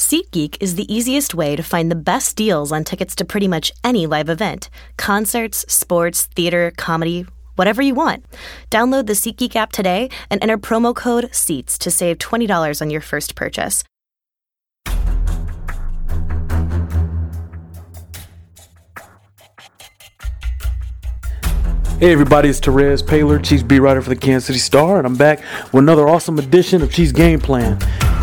SeatGeek is the easiest way to find the best deals on tickets to pretty much any live event concerts, sports, theater, comedy, whatever you want. Download the SeatGeek app today and enter promo code SEATS to save $20 on your first purchase. Hey everybody, it's Terez Paylor, Chiefs beat writer for the Kansas City Star, and I'm back with another awesome edition of Chiefs Game Plan.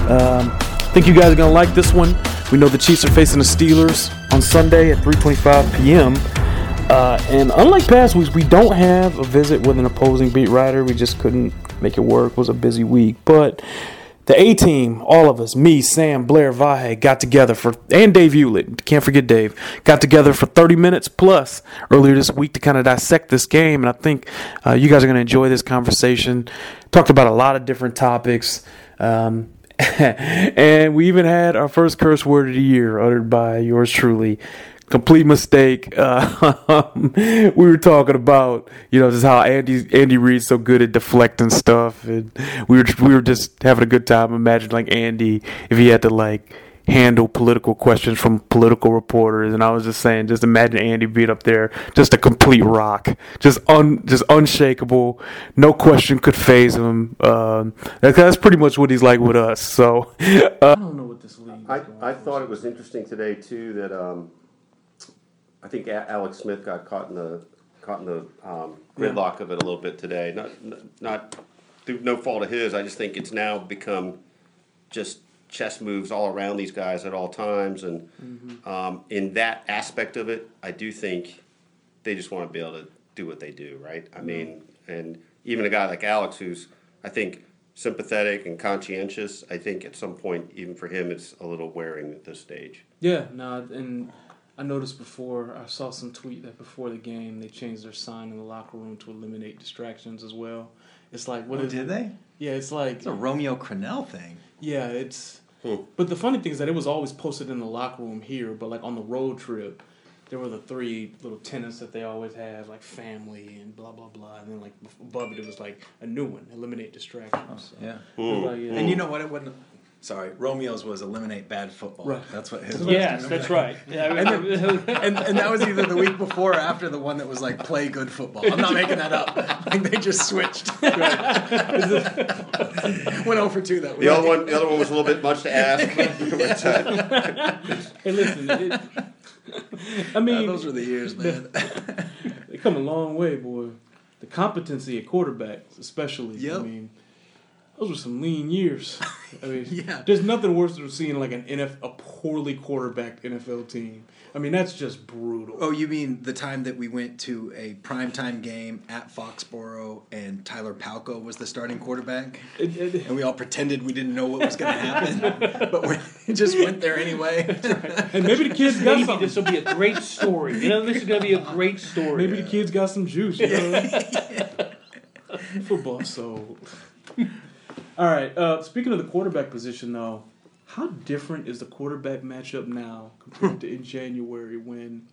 Um, think you guys are gonna like this one. We know the Chiefs are facing the Steelers on Sunday at 3:25 p.m. Uh, and unlike past weeks, we don't have a visit with an opposing beat writer. We just couldn't make it work. It was a busy week, but the A team, all of us, me, Sam, Blair, Vahe, got together for, and Dave Eulitt, can't forget Dave, got together for 30 minutes plus earlier this week to kind of dissect this game. And I think uh, you guys are going to enjoy this conversation. Talked about a lot of different topics. Um, and we even had our first curse word of the year uttered by yours truly complete mistake. Uh, we were talking about you know just how Andy Andy Reid's so good at deflecting stuff, and we were we were just having a good time. Imagine like Andy if he had to like handle political questions from political reporters, and I was just saying, just imagine Andy being up there, just a complete rock, just un just unshakable, no question could phase him. Um, that's pretty much what he's like with us. So uh, I don't know what this league. I, I thought it was interesting today too that um, I think Alex Smith got caught in the caught in the um, gridlock of it a little bit today. Not not through no fault of his. I just think it's now become just chess moves all around these guys at all times, and mm-hmm. um, in that aspect of it, I do think they just want to be able to do what they do, right? I mm-hmm. mean, and even a guy like Alex, who's I think sympathetic and conscientious, I think at some point, even for him, it's a little wearing at this stage. Yeah, no, and I noticed before I saw some tweet that before the game they changed their sign in the locker room to eliminate distractions as well. It's like what oh, did it? they? Yeah, it's like it's a Romeo Crennel thing. Yeah, it's. Hmm. But the funny thing is that it was always posted in the locker room here, but like on the road trip, there were the three little tenants that they always have, like family and blah blah blah, and then like above it, it was like a new one, eliminate distractions. Oh, yeah. So, like, yeah. And you know what? It wouldn't sorry, Romeo's was eliminate bad football. Right. That's what his. Yes, that's right. Yeah, and, then, and, and that was either the week before or after the one that was like play good football. I'm not making that up. Like they just switched. Went over two that week. The other one, the other one was a little bit much to ask. hey, listen. It, I mean, those were the years, man. they come a long way, boy. The competency at quarterbacks, especially. Yep. I mean those were some lean years. I mean, yeah. There's nothing worse than seeing like an NF a poorly quarterbacked NFL team. I mean, that's just brutal. Oh, you mean the time that we went to a primetime game at Foxborough and Tyler Palko was the starting quarterback? It, it, and we all pretended we didn't know what was going to happen, but we just went there anyway. Right. And maybe the kids got maybe this will be a great story. You know, this is going to be a great story. Maybe yeah. the kids got some juice. You know? yeah. Football, so. All right. Uh, speaking of the quarterback position, though, how different is the quarterback matchup now compared to in January when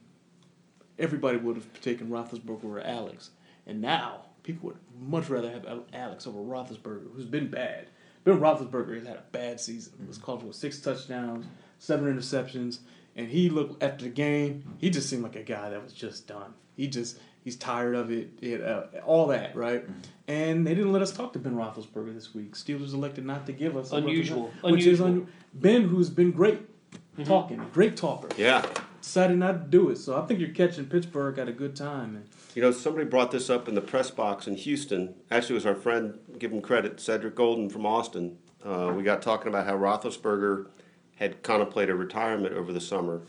everybody would have taken Roethlisberger or Alex, and now people would much rather have Alex over Roethlisberger, who's been bad. Ben Roethlisberger has had a bad season. Was called for six touchdowns, seven interceptions, and he looked after the game. He just seemed like a guy that was just done. He just He's tired of it, it uh, all that, right? Mm-hmm. And they didn't let us talk to Ben Roethlisberger this week. Steelers elected not to give us unusual, which unusual. is un- Ben, who's been great mm-hmm. talking, great talker. Yeah, decided not to do it. So I think you're catching Pittsburgh at a good time. And, you know, somebody brought this up in the press box in Houston. Actually, it was our friend, give him credit, Cedric Golden from Austin. Uh, we got talking about how Roethlisberger had contemplated retirement over the summer,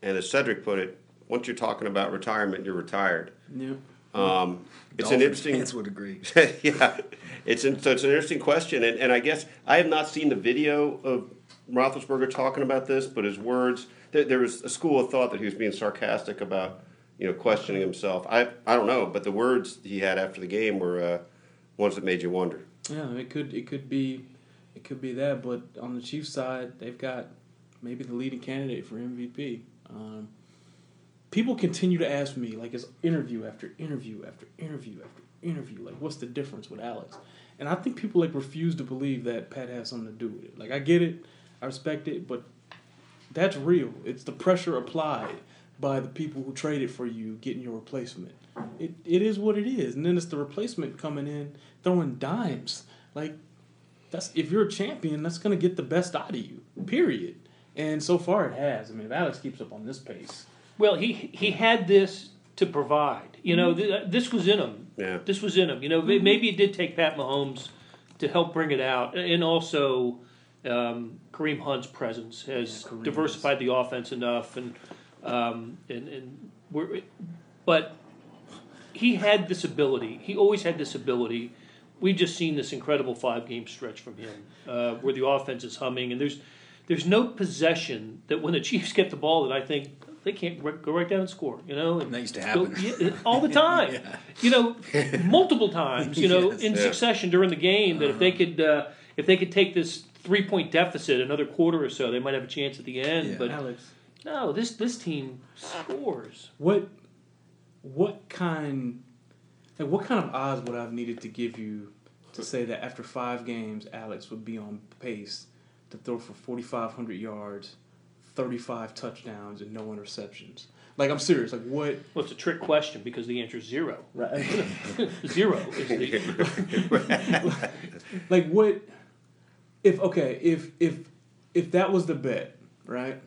and as Cedric put it, once you're talking about retirement, you're retired. Yeah. Um, it's an interesting. Fans would agree. yeah, it's an, so it's an interesting question, and, and I guess I have not seen the video of Roethlisberger talking about this, but his words. There, there was a school of thought that he was being sarcastic about, you know, questioning himself. I I don't know, but the words he had after the game were uh, ones that made you wonder. Yeah, it could it could be it could be that, but on the Chiefs side, they've got maybe the leading candidate for MVP. Um, people continue to ask me, like, it's interview after interview after interview after interview, like, what's the difference with Alex? And I think people like refuse to believe that Pat has something to do with it. Like, I get it, I respect it, but That's real. It's the pressure applied by the people who traded for you getting your replacement. It it is what it is. And then it's the replacement coming in throwing dimes. Like that's if you're a champion, that's gonna get the best out of you. Period. And so far it has. I mean if Alex keeps up on this pace. Well, he he had this to provide. You know, th- this was in him. Yeah. This was in him. You know, maybe it did take Pat Mahomes to help bring it out, and also um, Kareem Hunt's presence has Yeah, diversified the offense enough, and um, and and we're, but he had this ability. He always had this ability. We've just seen this incredible five game stretch from him, uh, where the offense is humming, and there's there's no possession that when the Chiefs get the ball that I think they can't r- go right down and score. You know, and That used to go- happen. yeah, all the time. Yeah. You know, multiple times. You know, Yes. in Yeah. succession during the game. That if they could, uh, if they could take this three point deficit another quarter or so, they might have a chance at the end. Yeah. But Alex, no, this this team scores. what what kind like what kind of odds would I have needed to give you to say that after five games Alex would be on pace to throw for forty five hundred yards, thirty five touchdowns and no interceptions? Like I'm serious. Like what Well, it's a trick question because the answer is zero. right zero is the like what if okay if if if that was the bet right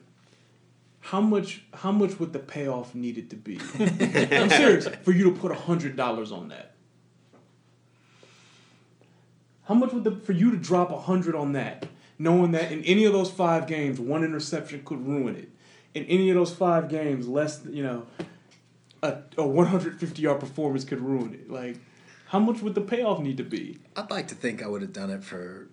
how much how much would the payoff needed to be i'm serious for you to put a hundred dollars on that how much would the for you to drop a hundred on that knowing that in any of those five games one interception could ruin it. In any of those five games less you know a, a 150 yard performance could ruin it. Like how much would the payoff need to be? I'd like to think I would have done it for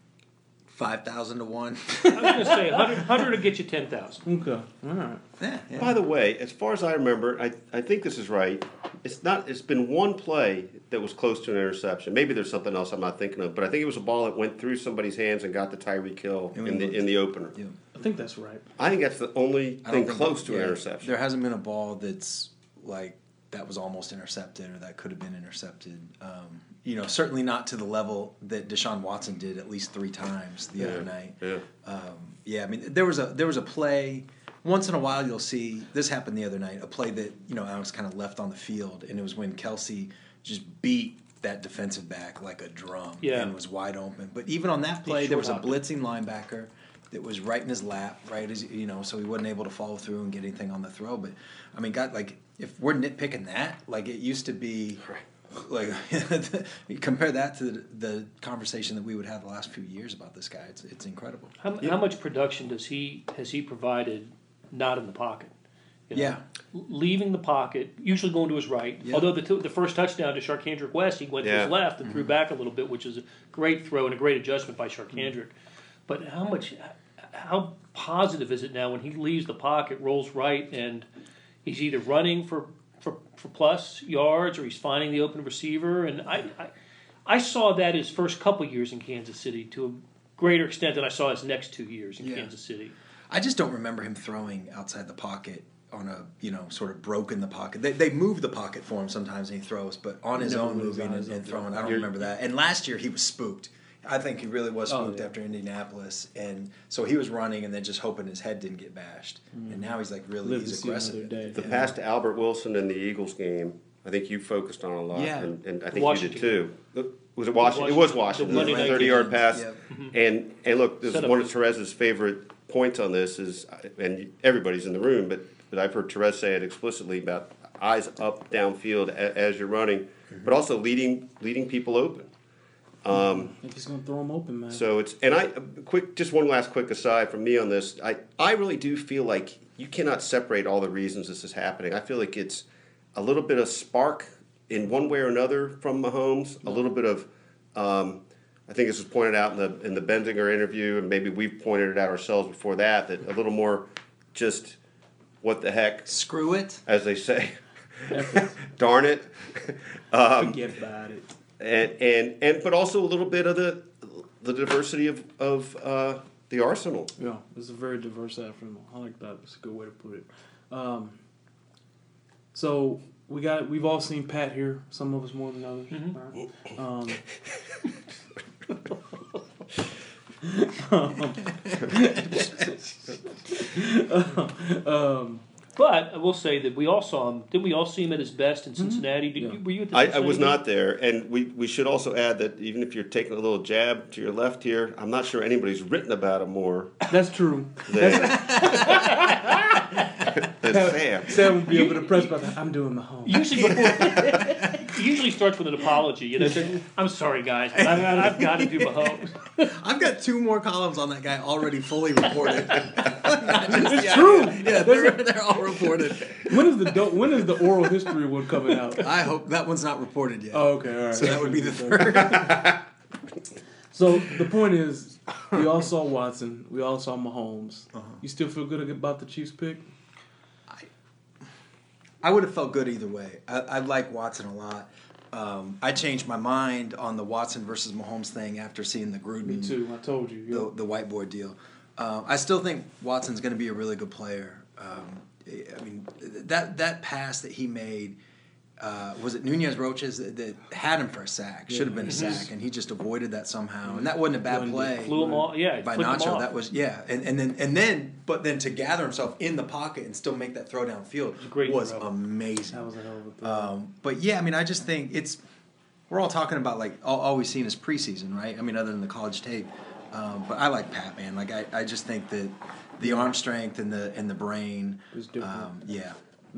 five thousand to one. I was going to say 100, 100 will get you ten thousand. Okay. All right. yeah, yeah. By the way, as far as I remember, I, I think this is right. It's not. It's been one play that was close to an interception. Maybe there's something else I'm not thinking of, but I think it was a ball that went through somebody's hands and got the Tyreek Hill New in the in the opener. Yeah. I think that's right. I think that's the only thing close that- to an interception. There hasn't been a ball that's like that was almost intercepted or that could have been intercepted. Um, you know, certainly not to the level that Deshaun Watson did at least three times the Yeah, other night. yeah. Um, yeah, I mean, there was a there was a play. Once in a while, you'll see this happened the other night. A play that you know Alex kind of left on the field, and it was when Kelce just beat that defensive back like a drum Yeah. and was wide open. But even on that play, there was a short-hopped. blitzing linebacker that was right in his lap, right as you know, so he wasn't able to follow through and get anything on the throw. But I mean, God, like if we're nitpicking that, like it used to be, like compare that to the, the conversation that we would have the last few years about this guy. It's it's incredible. How, how much production does he has he provided? Not in the pocket. You know? Yeah. Leaving the pocket, usually going to his right. Yeah. Although the, t- the first touchdown to Charcandrick West, he went to his left and threw mm-hmm. back a little bit, which is a great throw and a great adjustment by Charcandrick. Mm-hmm. But how much, how positive is it now when he leaves the pocket, rolls right, and he's either running for, for, for plus yards or he's finding the open receiver? And I, I, I saw that his first couple years in Kansas City to a greater extent than I saw his next two years in Yeah. Kansas City. I just don't remember him throwing outside the pocket on a you know sort of broken the pocket. They, they move the pocket for him sometimes and he throws, but on his Never own moving and, and throwing. I don't You're- remember that. And last year he was spooked. I think he really was Oh, yeah. after Indianapolis, and so he was running and then just hoping his head didn't get bashed. And now he's like really Live he's aggressive. the Yeah. pass to Albert Wilson in the Eagles game, I think you focused on a lot, Yeah. and, and I think Washington. you did too. Was it Washington? It was Washington. The Monday The thirty-yard pass, Yep. Mm-hmm. and and look, this is Set up. one of Terez's favorite points on this is, and everybody's in the room, but but I've heard Terez say it explicitly about eyes up downfield a, as you're running, but mm-hmm. also leading leading people open. I think he's gonna throw them open, man. So it's and I quick just one last quick aside from me on this. I I really do feel like you cannot separate all the reasons this is happening. I feel like it's a little bit of spark in one way or another from Mahomes, a little bit of um, I think this was pointed out in the in the Bensinger interview, and maybe we've pointed it out ourselves before that. That a little more just what the heck, Screw it. as they say. Darn it. Um, Forget about it. And and and but also a little bit of the the diversity of of uh, the arsenal. Yeah, it's a very diverse afternoon. I like that. It's a good way to put it. Um, so we got we've all seen Pat here. Some of us more than others. right? Um, um, But I will say that we all saw him. Didn't we all see him at his best in mm-hmm. Cincinnati? Did Yeah. you, were you at the I, I was game? not there, and we, we should also add that even if you're taking a little jab to your left here, I'm not sure anybody's written about him more that's true. than, than Sam. Sam would be able to press about that. I'm doing my home. Usually before, it usually starts with an apology. You know, say, I'm sorry, guys, but I've, I've got to do my home. I've got two more columns on that guy already fully reported. It's true. yeah, they're, they're all reported. When is the when is the oral history one coming out? I hope that one's not reported yet. Oh, okay, all right. So that would be the third. So the point is, we all saw Watson. We all saw Mahomes. Uh-huh. You still feel good about the Chiefs pick? I would have felt good either way. I, I like Watson a lot. Um, I changed my mind on the Watson versus Mahomes thing after seeing the Gruden, Me too. I told you. the, the whiteboard deal. Um, I still think Watson's going to be a really good player. Um, I mean, that that pass that he made uh, was it Nunez-Roches that, that had him for a sack? Should have been a sack, and he just avoided that somehow. And that wasn't a bad play Flew him off. Yeah, by Nacho. That was yeah, and, and then and then but then to gather himself in the pocket and still make that throw downfield great was amazing. That was a hell of a throw. Um, but yeah, I mean, I just think it's we're all talking about like all, all we've seen is preseason, right? I mean, other than the college tape. Um, but I like Pat, man. Like I, I just think that the arm strength and the and the brain, um, yeah.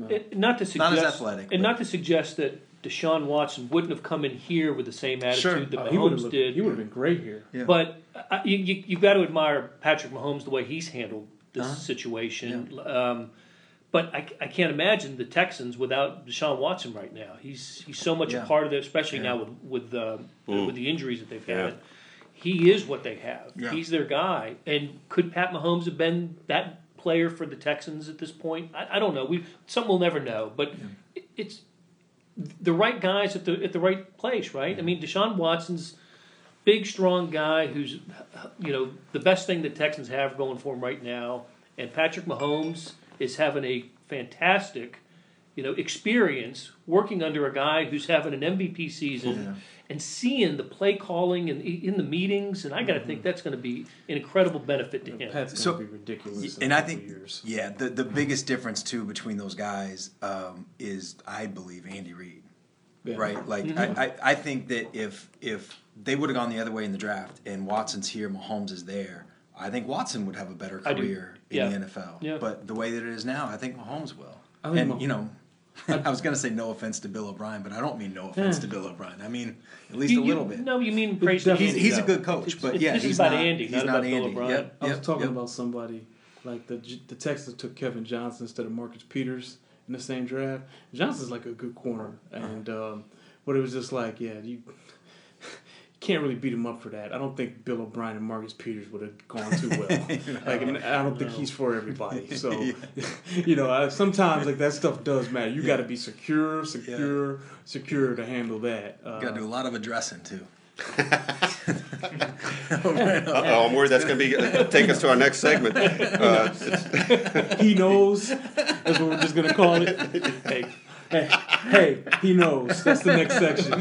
It- not to suggest, Not as athletic, and but- not to suggest that Deshaun Watson wouldn't have come in here with the same attitude Sure. that he would have Mahomes looked- did. He would have been great here. Yeah. But uh, you, you, you've got to admire Patrick Mahomes the way he's handled this Uh-huh. situation. Um, but I, I can't imagine the Texans without Deshaun Watson right now. He's he's so much Yeah. a part of it, especially Yeah. now with with uh, with the injuries that they've Yeah. had. He is what they have. Yeah. He's their guy. And could Pat Mahomes have been that player for the Texans at this point? I, I don't know. We some will never know. But it, it's the right guys at the at the right place, right? I mean, Deshaun Watson's big, strong guy who's, you know, the best thing the Texans have going for him right now. And Patrick Mahomes is having a fantastic, you know, experience working under a guy who's having an MVP season Yeah. and seeing the play calling and in the meetings. And I got to think that's going to be an incredible benefit to him. Pat's So- gonna be ridiculous. and a I couple think, years. yeah, the the biggest difference too between those guys um, is, I believe, Andy Reid. Yeah. Right, like Mm-hmm. I, I, I think that if if they would have gone the other way in the draft and Watson's here, Mahomes is there, I think Watson would have a better career in Yeah. the NFL. Yeah. But the way that it is now, I think Mahomes will. I think and Mah- you know, I was gonna say no offense to Bill O'Brien, but I don't mean no offense to Bill O'Brien. I mean at least You- a you- little bit. No, you mean praise to He's, Andy. he's a good coach, It's- but it's- yeah, this is he's about not, Andy, he's not not about Bill O'Brien. Yep, I was talking yep. about somebody like the the Texans took Kevin Johnson instead of Marcus Peters in the same draft. Johnson's like a good corner, and um, but it was just like, yeah, you. You Can't really beat him up for that. I don't think Bill O'Brien and Marcus Peters would have gone too well. Like, and I don't think he's for everybody. So, you know, I, sometimes like that stuff does matter. You got to be secure, secure, secure to handle that. Uh, Got to do a lot of addressing too. Uh-oh, I'm worried that's going to be take us to our next segment. Uh, he knows. That's what we're just gonna call it. Hey, hey, hey, he knows. That's the next section.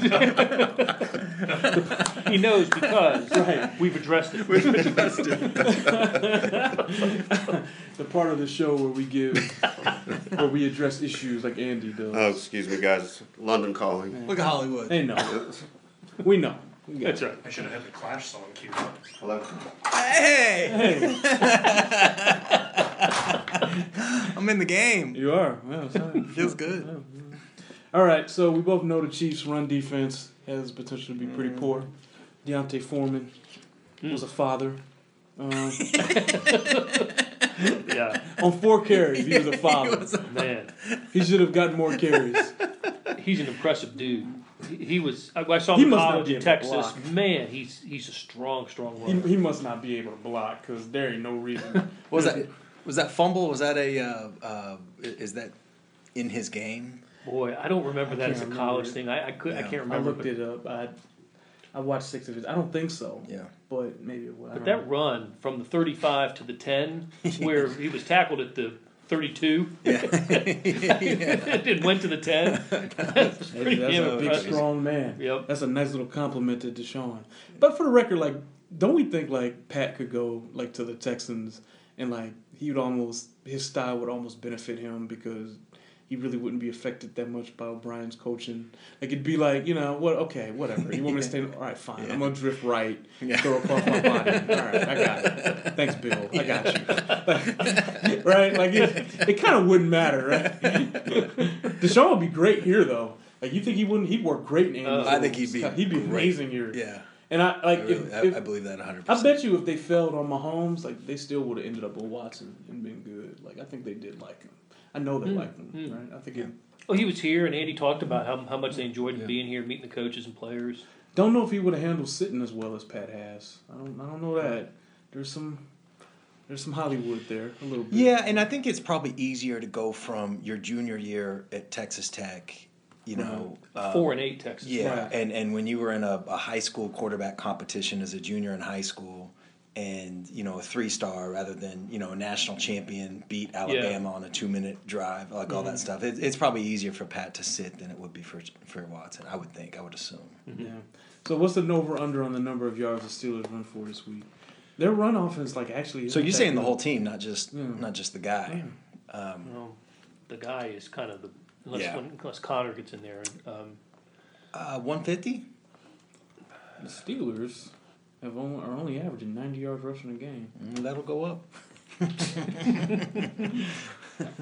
He knows because Right. we've addressed it. The part of the show where we give, where we address issues like Andy does. oh, excuse me, guys. London calling. Look at Hollywood. They know. We know. That's right. I should have had the Clash song queued up. Hello. Hey. Hey, I'm in the game. You are. Well, sorry. Feels good. All right. So we both know the Chiefs' run defense has potential to be pretty poor. D'Onta Foreman was a father. Um, Yeah, on four carries, he was a father. man, He should have gotten more carries. he's an impressive dude. He, he was. I, I saw He him in college in Texas. Man, he's he's a strong, strong He, runner. he must not be able to block because there ain't no reason. Was that was that fumble? Was that a uh, uh, is that in his game? Boy, I don't remember that as a college it. thing. I, I could. I can't remember. I remember. looked it up. I I watched six of his. I don't think so. Yeah. But maybe it was. But that know. run from the 35 to the 10, where he was tackled at the 32, Yeah. and went to the 10. That's pretty That's a big, strong man. Yep. That's a nice little compliment to Deshaun. But for the record, like don't we think like Pat could go like to the Texans and like he would almost his style would almost benefit him because he really wouldn't be affected that much by O'Brien's coaching. Like it'd be like, you know, what? Okay, whatever. You want me to stay? All right, fine. I'm gonna drift right, Yeah. throw across my body. All right, I got it. Thanks, Bill. I got you. right? Like it, it kind of wouldn't matter, right? Deshaun would be great here though. Like you think he wouldn't? He'd work great in. Andy's I think he'd be He'd be great. amazing here. Yeah. And I like I, really, if, I, if- I believe that 100%. I bet you if they failed on Mahomes, like they still would have ended up with Watson and been good. Like I think they did like him. I know they hmm. liked him, hmm. right? I think it, Well, he was here, and Andy talked about how, how much they enjoyed him being here, meeting the coaches and players. don't know if he would have handled sitting as well as Pat has. I don't. I don't know that. There's some. There's some Hollywood there a little bit. Yeah, and I think it's probably easier to go from your junior year at Texas Tech, you know, mm-hmm. uh, Four and eight Texas. yeah, Right. and and when you were in a, a high school quarterback competition as a junior in high school, and you know a three star rather than you know a national champion beat Alabama on a two minute drive, like all that mm-hmm. stuff. It, it's probably easier for Pat to sit than it would be for for Watson. I would think. I would assume. Mm-hmm. Yeah. So what's the over under on the number of yards the Steelers run for this week? Their run offense, like actually. So you're that saying the whole team, not just Yeah. not just the guy. Um, well, the guy is kind of the unless Yeah. when, unless Conner gets in there. And, um, Uh, 150. The Steelers have only, are only averaging 90 yards rushing a game. Mm, that'll go up.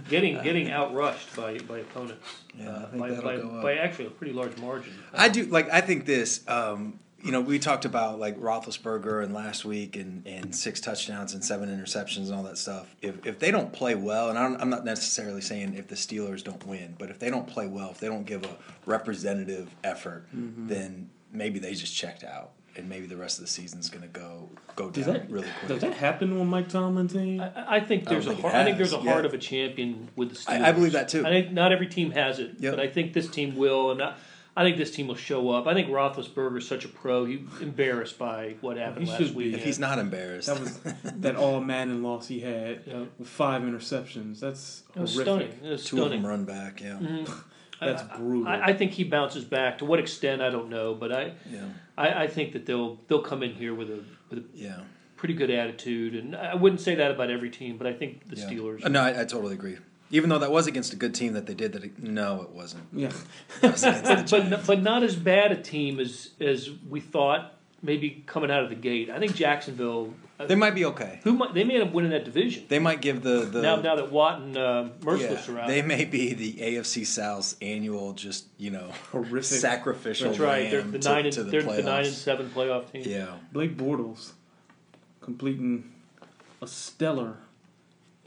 getting getting outrushed by, by opponents. Yeah, I uh, think by, that'll by, go up. by actually a pretty large margin. I do like. I think this. Um, you know, we talked about like Roethlisberger and last week, and, and six touchdowns and seven interceptions and all that stuff. If if they don't play well, and I don't, I'm not necessarily saying if the Steelers don't win, but if they don't play well, if they don't give a representative effort, Mm-hmm. then maybe they just checked out, and maybe the rest of the season's going to go go Does down that really quick. Does that happen on Mike Tomlin team? I, I think there's a think heart, I think there's a heart yeah. of a champion with the Steelers. I- I believe that too. I think not every team has it, Yep. but I think this team will, and I, I think this team will show up. I think Roethlisberger is such a pro. He embarrassed by what happened He last week. if he's not embarrassed, that was that all Madden loss he had Yeah. with five interceptions. That's It was horrific. stunning. It was two of them run back. Yeah, That's brutal. I, I think he bounces back. To what extent, I don't know, but I, yeah, I, I think that they'll they'll come in here with a with a yeah. pretty good attitude, and I wouldn't say that about every team, but I think the yeah. Steelers. Uh, No, I, I totally agree. Even though that was against a good team that they did that, it, no, it wasn't. yeah. It was but but but not as bad a team as as we thought. Maybe coming out of the gate, I think Jacksonville. uh, They might be okay. who might, they may end up winning that division They might give the the now. Now that Watt and uh, yeah, are out, they may be the AFC South's annual just you know Horrific. sacrificial. that's right. They're lamb the to, nine and to the they're the nine and seven playoff team. Yeah, Blake Bortles completing a stellar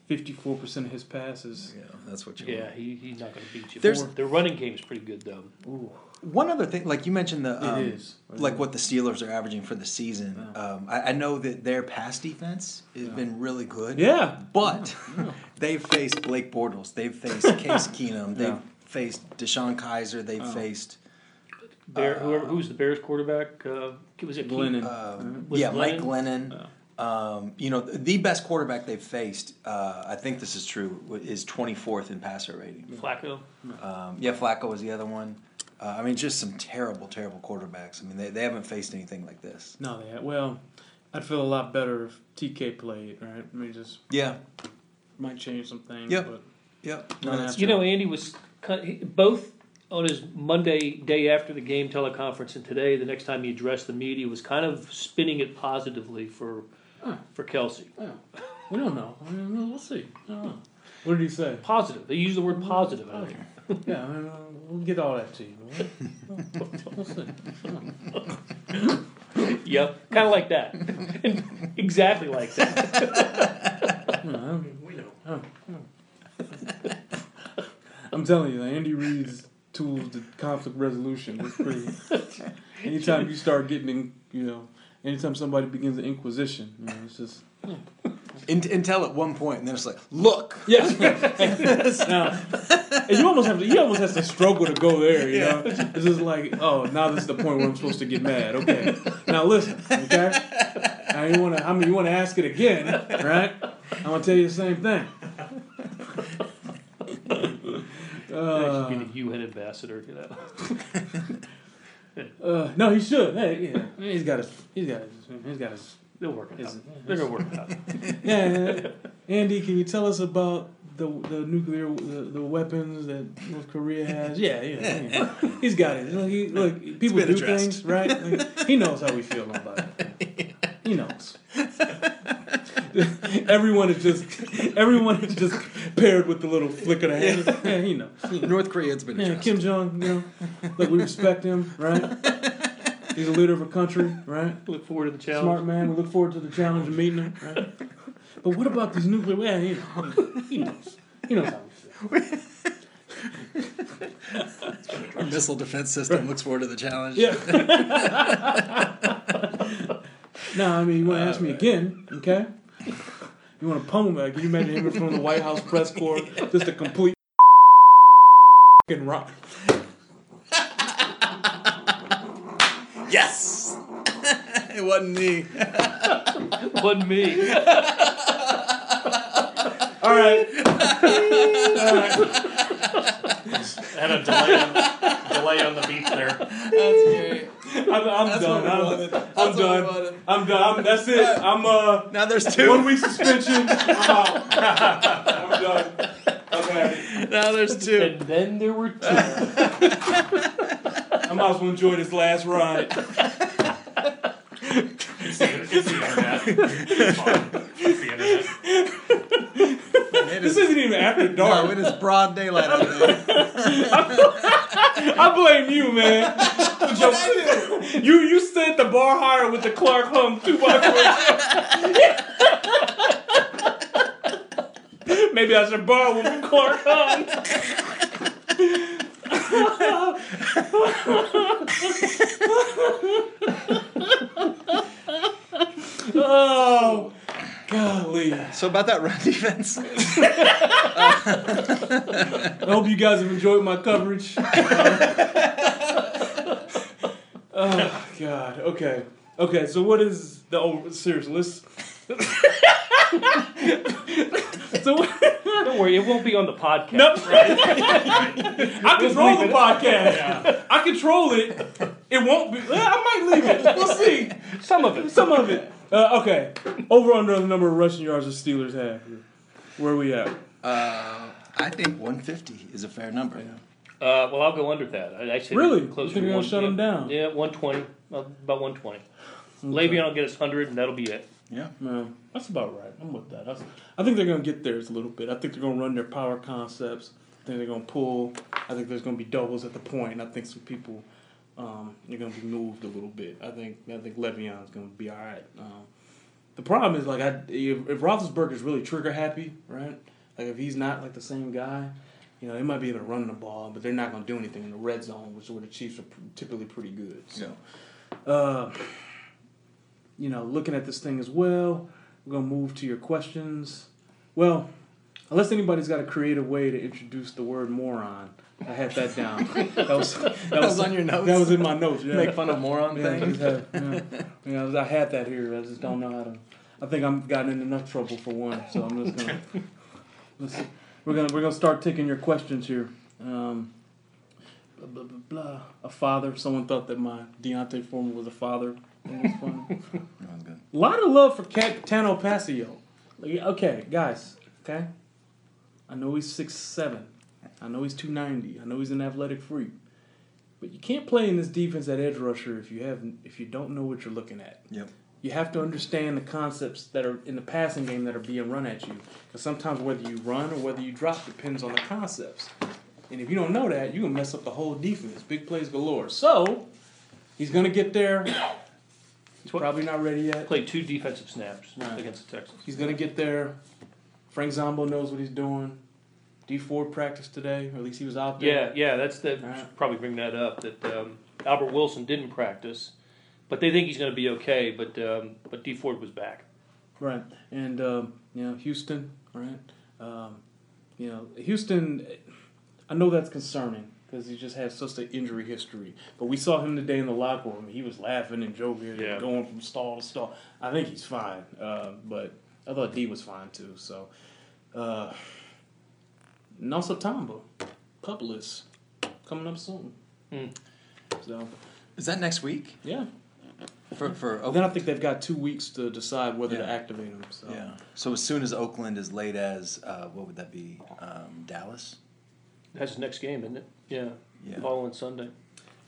fifty-four percent of his passes. yeah, that's what you Yeah, want. he, he's not going to beat you. There's- Their running game is pretty good though. Ooh. One other thing, like you mentioned the um, is. like what the Steelers are averaging for the season. Um, I, I know that their pass defense has been really good. Yeah. But they've faced Blake Bortles. They've faced Case Keenum. They've Yeah. faced DeShone Kizer. They've Oh. faced Bear, whoever who's the Bears quarterback? Uh, was it Keith? Glennon. um, Was yeah, Glennon? Mike Glennon. Um, you know, the best quarterback they've faced, uh, I think this is true, is 24th in passer rating. Flacco. Um, yeah, Flacco was the other one. Uh, I mean, just some terrible, terrible quarterbacks. I mean, they, they haven't faced anything like this. No, they had, well, I'd feel a lot better if TK played. Right? I mean, just Yeah. might change some things. Yep. But Yep. No, No, that's that's You know, Andy was cut- he- both on his Monday day after the game teleconference and today, the next time he addressed the media, was kind of spinning it positively for for Kelce. yeah, we don't know. I mean, we'll see. I don't know. What did he say? Positive. They use the word positive. I here. Yeah, I mean, uh, we'll get all that to you. all right? We'll see. Yep, kind of like that. exactly like that. We know. I'm telling you, Andy Reid's tools to conflict resolution is pretty. anytime you start getting, in, you know, anytime somebody begins an inquisition, you know, it's just. In, until at one point, and then it's like, look. Yeah. now, and you almost have to. He almost has to struggle to go there. You know, it's just like, oh, now this is the point where I'm supposed to get mad. Okay, now listen. Okay, now you want to. I mean, you want to ask it again, right? I'm gonna tell you the same thing. I should be the UN ambassador. You know. Uh, no, he should. Hey, yeah, he's got his. He's got his. He's got his. They'll work it his out. They're gonna work it out. yeah, Andy, can you tell us about the the nuclear the, the weapons that North Korea has? Yeah, yeah, yeah. he's got it. Look, he, look people do addressed. things, right? Like, he knows how we feel about it. He knows. everyone is just everyone is just paired with the little flick of the hand. Yeah, he knows. He. North Korea's been Yeah. Kim Jong, you know, look, we respect him, right? He's a leader of a country, right? Look forward to the challenge. Smart man. We look forward to the challenge of meeting him, right? But what about these nuclear? Yeah, he, he knows. He knows how we feel. Our missile defense system looks forward to the challenge. Yeah. now, I mean, you want to ask me again, okay? You want to pummel me? Can you imagine him from the White House press corps? Just a complete fucking rock. Yes. it wasn't me. Wasn't me. All right. Had a delay on, delay on the beat there. That's great. I'm, I'm That's done. I'm, I'm done. Wanted. I'm done. I'm, that's it. I'm uh Now there's two. one week suspension. I'm out. I'm done. Okay. Now there's two. And then there were two. I might as well enjoy this last ride. It's the internet. It's fine. It's the internet. It This is, isn't even after no, dark. it is broad daylight out there. I blame you, man. With your- you you set the bar higher with the Clark Hunt two by four. Maybe I should borrow one from Clark Hunt. oh, golly. So about that run defense. I hope you guys have enjoyed my coverage. oh God. Okay. Okay. So what is the? Oh, seriously, let's. so? Don't worry, it won't be on the podcast. Nope. I control the podcast. I control it. It won't be. I might leave it. We'll see. Some of it. Some of it. Uh, okay. Over under the number of rushing yards the Steelers have. Where are we at? Uh, I think 150 is a fair number. Uh, well, I'll go under that. I, I Really? closer You think to you're gonna one- shut yeah, 'em down? Yeah, one twenty, about one twenty. Le'Veon will get us hundred, and that'll be it. Yeah. No, that's about right. I'm with that. That's, I think they're gonna get theirs a little bit. I think they're gonna run their power concepts. I think they're gonna pull. I think there's gonna be doubles at the point. I think some people, um, they're gonna be moved a little bit. I think I think Le'Veon's gonna be all right. Um, the problem is like I if, if Roethlisberger's really trigger happy, right? Like if he's not like the same guy, you know, they might be able to run the ball, but they're not gonna do anything in the red zone, which is where the Chiefs are typically pretty good. So. Uh, you know, looking at this thing as well. We're gonna move to your questions. Well, unless anybody's got a creative way to introduce the word moron, I had that down. That was that, was on your notes? That was in my notes. Yeah. Make fun of moron Yeah, I things. had- yeah. Yeah, I had that here. I just don't know how to. I think I'm gotten in enough trouble for one, so I'm just gonna. let's see. We're gonna we're gonna start taking your questions here. Um, blah, blah, blah, blah. A father. Someone thought that my D'Onta Foreman was a father. That was funny. That was good. A lot of love for Cat- Tanoh Kpassagnon. Like, Okay, guys. Okay. I know he's six seven. I know he's two ninety. I know he's an athletic freak. But you can't play in this defense at edge rusher if you have if you don't know what you're looking at. Yep. You have to understand the concepts that are in the passing game that are being run at you. Because sometimes whether you run or whether you drop depends on the concepts. And if you don't know that, you can mess up the whole defense. Big plays galore. So he's gonna get there. He's probably not ready yet. Played two defensive snaps Right. against the Texans. He's gonna get there. Frank Zombo knows what he's doing. Dee Ford practiced today, or at least he was out there. yeah, yeah, that's the should probably bring that up. That um, Albert Wilson didn't practice, but they think he's going to be okay. But um, but Dee Ford was back. Right, and um, you know Houston, right? Um, you know Houston. I know that's concerning because he just has such an injury history. But we saw him today in the locker room. He was laughing and joking, Yeah. and going from stall to stall. I think he's fine, uh, but I thought D was fine too. So, uh, and also Tamba, Publius, coming up soon. Hmm. So, Is that next week? Yeah. For for Then I think they've got two weeks to decide whether to activate them. So. yeah. So as soon as Oakland, as late as uh, what would that be? Um, Dallas. That's his next game, isn't it? Yeah. Yeah. Following Sunday.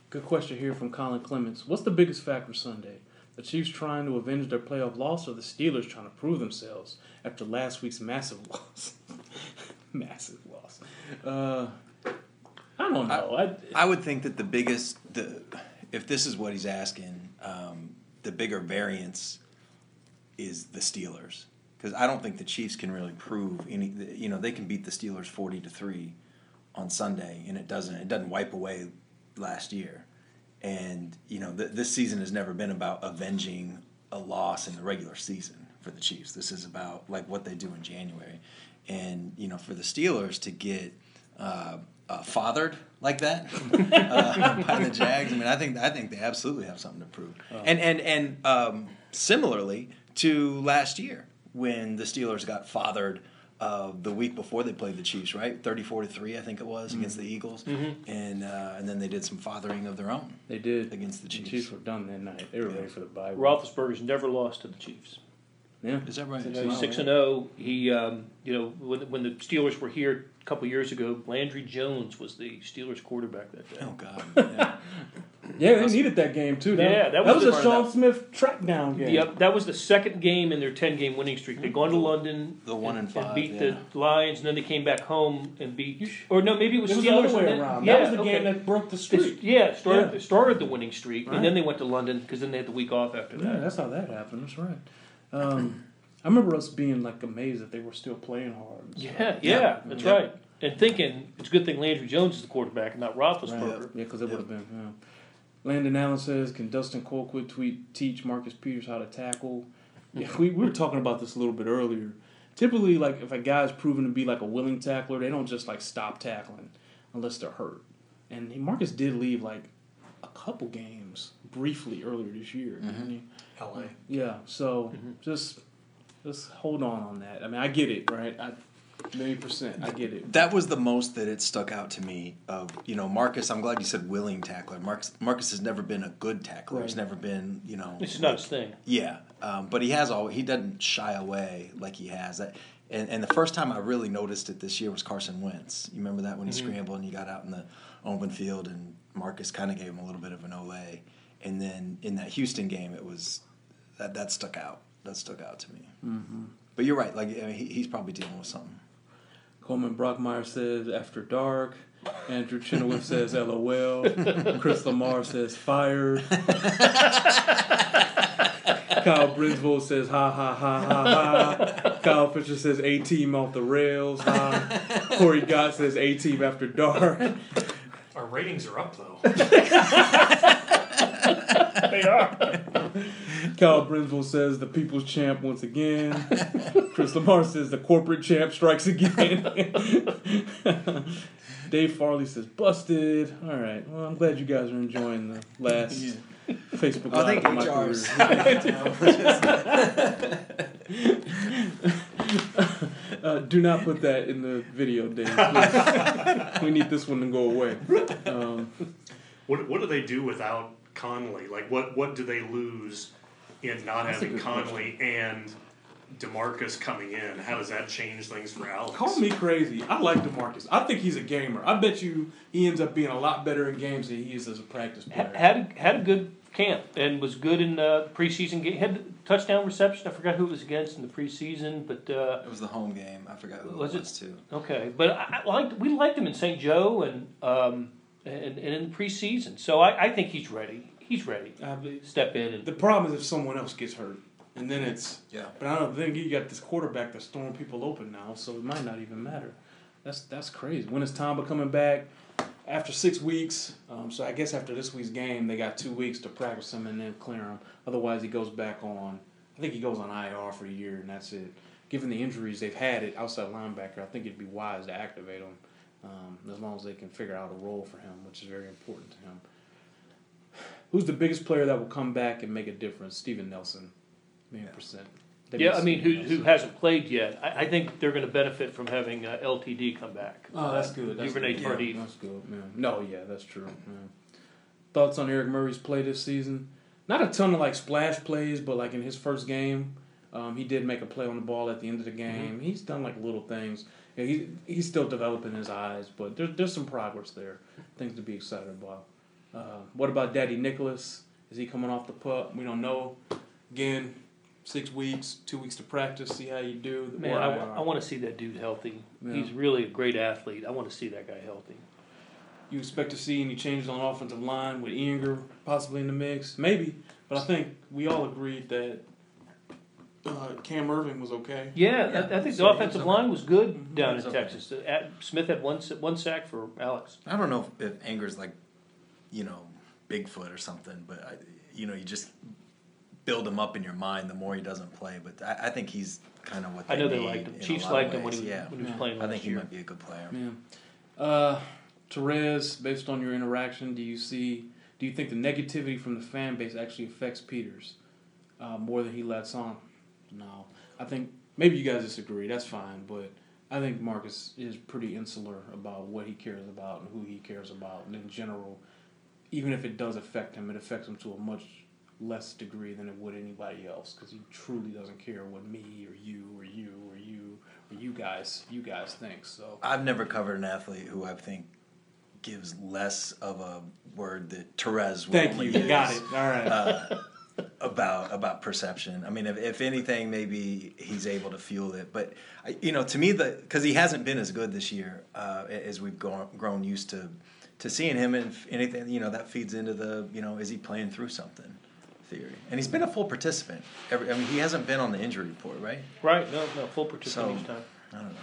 Good question here from Colin Clements. What's the biggest factor Sunday? The Chiefs trying to avenge their playoff loss or the Steelers trying to prove themselves after last week's massive loss? massive loss. Uh, I don't know. I, I would think that the biggest the if this is what he's asking, um, the bigger variance is the Steelers because I don't think the Chiefs can really prove any. You know, they can beat the Steelers forty to three on Sunday, and it doesn't it doesn't wipe away last year. And you know, th- this season has never been about avenging a loss in the regular season for the Chiefs. This is about like what they do in January, and you know, for the Steelers to get uh, uh, fathered like that uh, by the Jags. I mean, I think I think they absolutely have something to prove. And and and um, similarly to last year when the Steelers got fathered. Uh, the week before they played the Chiefs, right? Thirty-four to three, I think it was against the Eagles, and uh, and then they did some fathering of their own. they did. Against the Chiefs. Chiefs were done that night. They were Yeah. ready for the bye. week. Roethlisberger's never lost to the Chiefs. Yeah. Is that right? You know, six and zero. He, um, you know, when, when the Steelers were here a couple years ago, Landry Jones was the Steelers quarterback that day. Oh God! Yeah. Yeah, they needed that game too. That, Yeah, that that was was, the- a Sean Smith track down game. Yep, that was the second game in their ten game winning streak. They'd gone to London, The one and five, beat yeah. the Lions, and then they came back home and beat. Or no, maybe it was It was the other way then- around. Yeah, that was the okay. game that broke the It's- streak. yeah, started Yeah. started the winning streak, Right. and then they went to London because then they had the week off after Yeah, that. that's how that happened. That's right. Um, I remember us being like amazed that they were still playing hard. and stuff. Yeah, yeah, that's Yeah. right. And thinking it's a good thing Landry Jones is the quarterback and not Roethlisberger. Right. Yeah, because it would have been. Yeah. Landon Allen says, "Can Dustin Colquitt tweet teach Marcus Peters how to tackle?" Yeah, we, we were talking about this a little bit earlier. Typically, like if a guy's proven to be like a willing tackler, they don't just like stop tackling unless they're hurt. And he, Marcus did leave like a couple games briefly earlier this year. didn't mm-hmm. he? LA. Yeah, so mm-hmm. just just hold on on that. I mean, I get it, right? I million percent, I get it. That was the most that it stuck out to me. Of you know, Marcus. I'm glad you said willing tackler. Marcus Marcus has never been a good tackler. He's never been you know. This is not his thing. Yeah, um, but he has all. He doesn't shy away like he has. That, and, and the first time I really noticed it this year was Carson Wentz. You remember that when he scrambled and he got out in the open field and Marcus kind of gave him a little bit of an Olay. And then in that Houston game, it was that that stuck out. That stuck out to me. Mm-hmm. But you're right. Like I mean, he, he's probably dealing with something. Coleman Brockmeyer says after dark. Andrew Chenoweth says LOL. Chris Lamar says fired. Kyle Brinsville says ha ha ha ha ha. Kyle Fisher says A team off the rails. Ha. Corey Gott says A team after dark. Our ratings are up though. They are. Kyle Brinsville says the people's champ once again. Chris Lamar says the corporate champ strikes again. Dave Farley says busted. All right. Well, I'm glad you guys are enjoying the last Facebook I think my HR's. career. Uh, do not put that in the video, Dave. we need this one to go away. Um, What what do they do without Conley? Like what what do they lose in not That's a having good Conley and Demarcus coming in? How does that change things for Alex? Call me crazy. I like Demarcus. I think he's a gamer. I bet you he ends up being a lot better in games than he is as a practice player. had a, had a good camp and was good in the preseason game. Had a touchdown reception. I forgot who it was against in the preseason, but uh, It was the home game. I forgot who Was it it? was too. okay. But I, I liked we liked him in St. Joe and um, and, and in the preseason. So I, I think he's ready. He's ready. I be- Step in and the problem is if someone else gets hurt, and then it's. Yeah. But I don't think you got this quarterback that's throwing people open now, so it might not even matter. That's that's crazy. When is Tamba coming back? After six weeks, um, so I guess after this week's game, they got two weeks to practice him and then clear him. Otherwise, he goes back on. I think he goes on IR for a year, and that's it. Given the injuries they've had at outside linebacker, I think it'd be wise to activate him um, as long as they can figure out a role for him, which is very important to him. Who's the biggest player that will come back and make a difference? Steven Nelson, million percent. They yeah, I mean, who who hasn't played yet? I, I think they're going to benefit from having uh, LTD come back. Oh, that's good. That's Duvernay good. Tardif. That's good, man. No, yeah, that's true. Man. thoughts on Eric Murray's play this season? Not a ton of like splash plays, but like in his first game, um, he did make a play on the ball at the end of the game. Mm-hmm. He's done like little things. Yeah, he, he's still developing his eyes, but there's there's some progress there. Things to be excited about. Uh, what about Daddy Nicholas? Is he coming off the PUP? We don't know. Again, six weeks, two weeks to practice, see how you do. Man, I, I want to see that dude healthy. Yeah. He's really a great athlete. I want to see that guy healthy. You expect to see any changes on offensive line with Ehinger possibly in the mix? Maybe, but I think we all agreed that uh, Cam Erving was okay. Yeah, yeah. I, I, think so the offensive line was good mm-hmm. down in okay. Texas. Uh, Smith had one one sack for Alex. I don't know if, if Anger's like, you know, Bigfoot or something, but I, you know, you just build him up in your mind the more he doesn't play. But I, I think he's kind of what I know they liked him. Chiefs liked him when he, yeah. when he was playing. I think he might be a good player. Yeah. Uh, Terez, based on your interaction, do you see? Do you think the negativity from the fan base actually affects Peters uh, more than he lets on? No, I think maybe you guys disagree. That's fine, but I think Marcus is pretty insular about what he cares about and who he cares about, and in general, even if it does affect him, it affects him to a much less degree than it would anybody else because he truly doesn't care what me or you or you or you or you guys you guys think. So I've never covered an athlete who I think gives less of a word that Terez. Thank you. Use, Got it. All right. Uh, about about perception. I mean, if, if anything, maybe he's able to fuel it. But you know, to me, the because he hasn't been as good this year uh, as we've grown, grown used to to seeing him, and anything, you know, that feeds into the you know, is he playing through something? Theory, and he's been a full participant. Every, I mean, he hasn't been on the injury report, right? Right. No, no, full participant so, each time. I don't know.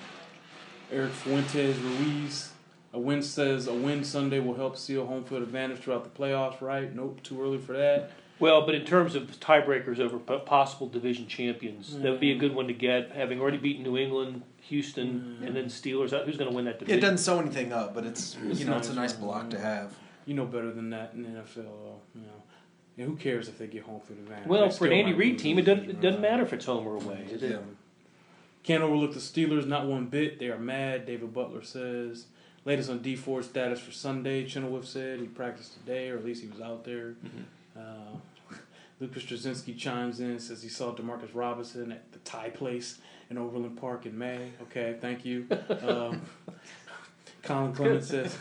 Eric Fuentes Ruiz. A win says a win Sunday will help seal home field advantage throughout the playoffs, right? Nope, too early for that. Well, but in terms of tiebreakers over possible division champions, mm. that would be a good one to get. Having already beaten New England, Houston, mm. and then Steelers, who's going to win that division? It doesn't sew anything up, but it's, it's you know nice, it's a nice block to have. You know better than that in the NFL, though. You know. And who cares if they get home field advantage? Well, for an Andy Reid team, it doesn't, it doesn't matter if it's home or away. Is it? Can't overlook the Steelers, not one bit. They are mad, David Butler says. Latest on Dee Ford status for Sunday, Chenoweth said he practiced today, or at least he was out there. Mm-hmm. Uh, Lucas Straczynski chimes in, says he saw Demarcus Robinson at the Thai place in Overland Park in May. Okay, thank you. Um, Colin Clemens says.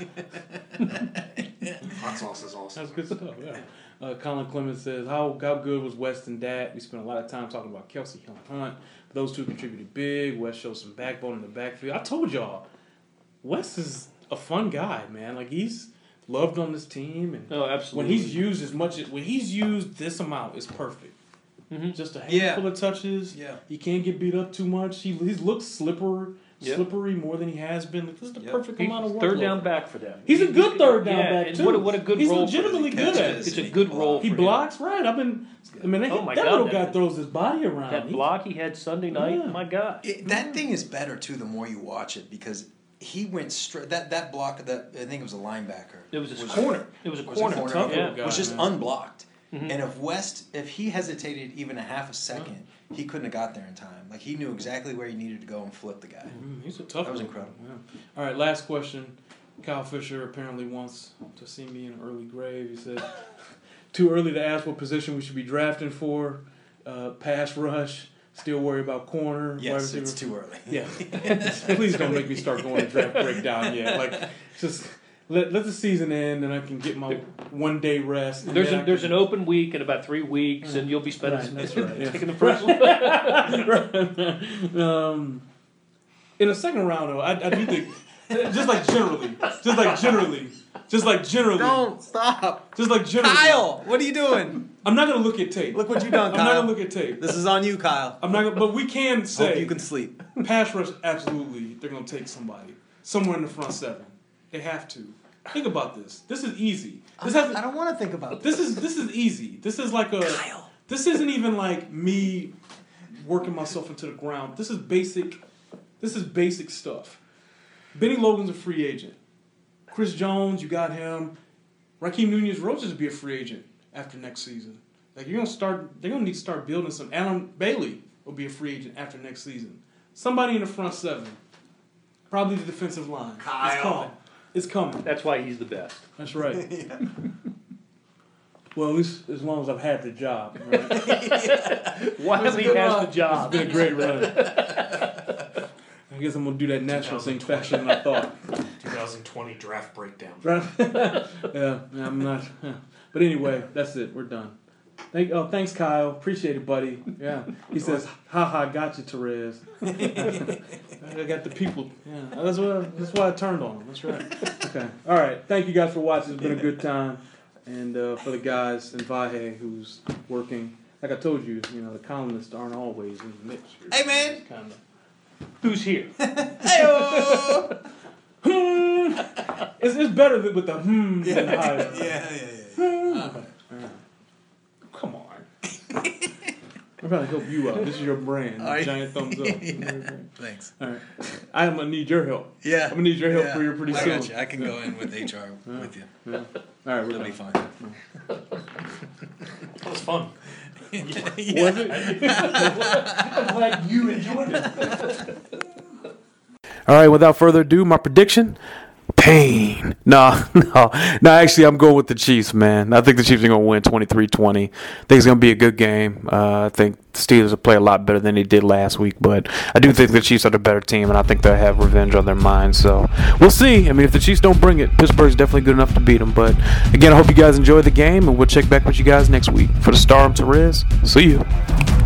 Hot sauce is awesome. That's good stuff, yeah. Uh, Colin Clemens says, how, how good was West and Dat? We spent a lot of time talking about Kelce Hill and Hunt. Those two contributed big. West showed some backbone in the backfield. I told y'all, West is a fun guy, man. Like, he's loved on this team, and oh, absolutely. When he's used as much as when he's used this amount is perfect. Mm-hmm. Just a handful yeah. of touches. Yeah, he can't get beat up too much. He he looks slippery. Yep. Slippery more than he has been. This is the yep. perfect he's amount of work. Third down back for them. He's a good third down yeah, back too. What a, what a good he's role. He's legitimately good at it. It's a good role. For. He blocks him. right. I've been. I mean, oh that God, little guy throws his body around. That block he had Sunday night. Yeah. My God, it, that thing is better too. The more you watch it, because he went straight. That that block that I think it was a linebacker. It was a was corner. It was a was corner. A corner yeah. It was just unblocked. Mm-hmm. And if West, if he hesitated even a half a second, he couldn't have got there in time. Like he knew exactly where he needed to go and flip the guy. Mm-hmm. He's a tough. That was incredible. Yeah. All right, last question. Kyle Fisher apparently wants to see me in an early grave. He said, "Too early to ask what position we should be drafting for. Uh, pass rush." Still worry about corner. Yes, it's too early. Yeah, please don't make me start going to draft breakdown yet. Like, just let, let the season end, and I can get my one day rest. There's a, there's can... an open week in about three weeks, and you'll be spending right, that's right, yeah. taking the first one. um, in the second round, though, I, I do think just like generally, just like generally, just like generally. Don't stop. Just like generally. Kyle, what are you doing? I'm not gonna look at tape. Look what you done, Kyle. I'm not gonna look at tape. This is on you, Kyle. I'm not. Gonna, but we can say Hope you can sleep. Pass rush, absolutely. They're gonna take somebody somewhere in the front seven. They have to. Think about this. This is easy. This has, I don't want to think about this. This is this is easy. This is like a. Kyle. This isn't even like me working myself into the ground. This is basic. This is basic stuff. Bennie Logan's a free agent. Chris Jones, you got him. Rakeem Nunez-Roches will be a free agent after next season. Like you're gonna start, they're gonna need to start building some. Allen Bailey will be a free agent after next season. Somebody in the front seven, probably the defensive line. Kyle. It's coming. It's coming. That's why he's the best. That's right. yeah. Well, at least as long as I've had the job. Right? While he has the job. It's been a great run. I guess I'm gonna do that national thing faster than I thought. 2020 draft breakdown. Yeah, I'm not. yeah. But anyway, that's it. We're done. Thank. Oh, thanks, Kyle. Appreciate it, buddy. Yeah. He says, "Ha ha, got you, Terez." I got the people. Yeah, that's what. That's why I turned on him. That's right. Okay. All right. Thank you guys for watching. It's been a good time, and uh, for the guys in Vahe who's working. Like I told you, you know, the columnists aren't always in the mix. Hey, man. Kind of. Who's here? Hey-oh! It's, it's better with the hmm than higher. yeah, yeah, yeah. Come on. I'm trying to help you out. This is your brand. All right. Giant thumbs up. Thanks. All right. I'm gonna need your help. Yeah. I'm gonna need your help yeah. for your pretty I soon. got you. I can go in with HR with you. Yeah. All right, we're It'll be fine. That was fun. Was it? I'm glad you enjoyed it. All right, without further ado, my prediction: pain. No, no, no. Actually, I'm going with the Chiefs, man. I think the Chiefs are going to win 23-20. I think it's going to be a good game. Uh, I think the Steelers will play a lot better than they did last week, but I do think the Chiefs are the better team, and I think they'll have revenge on their minds. So we'll see. I mean, if the Chiefs don't bring it, Pittsburgh's definitely good enough to beat them. But again, I hope you guys enjoy the game, and we'll check back with you guys next week. For the star, I'm Terez. See you.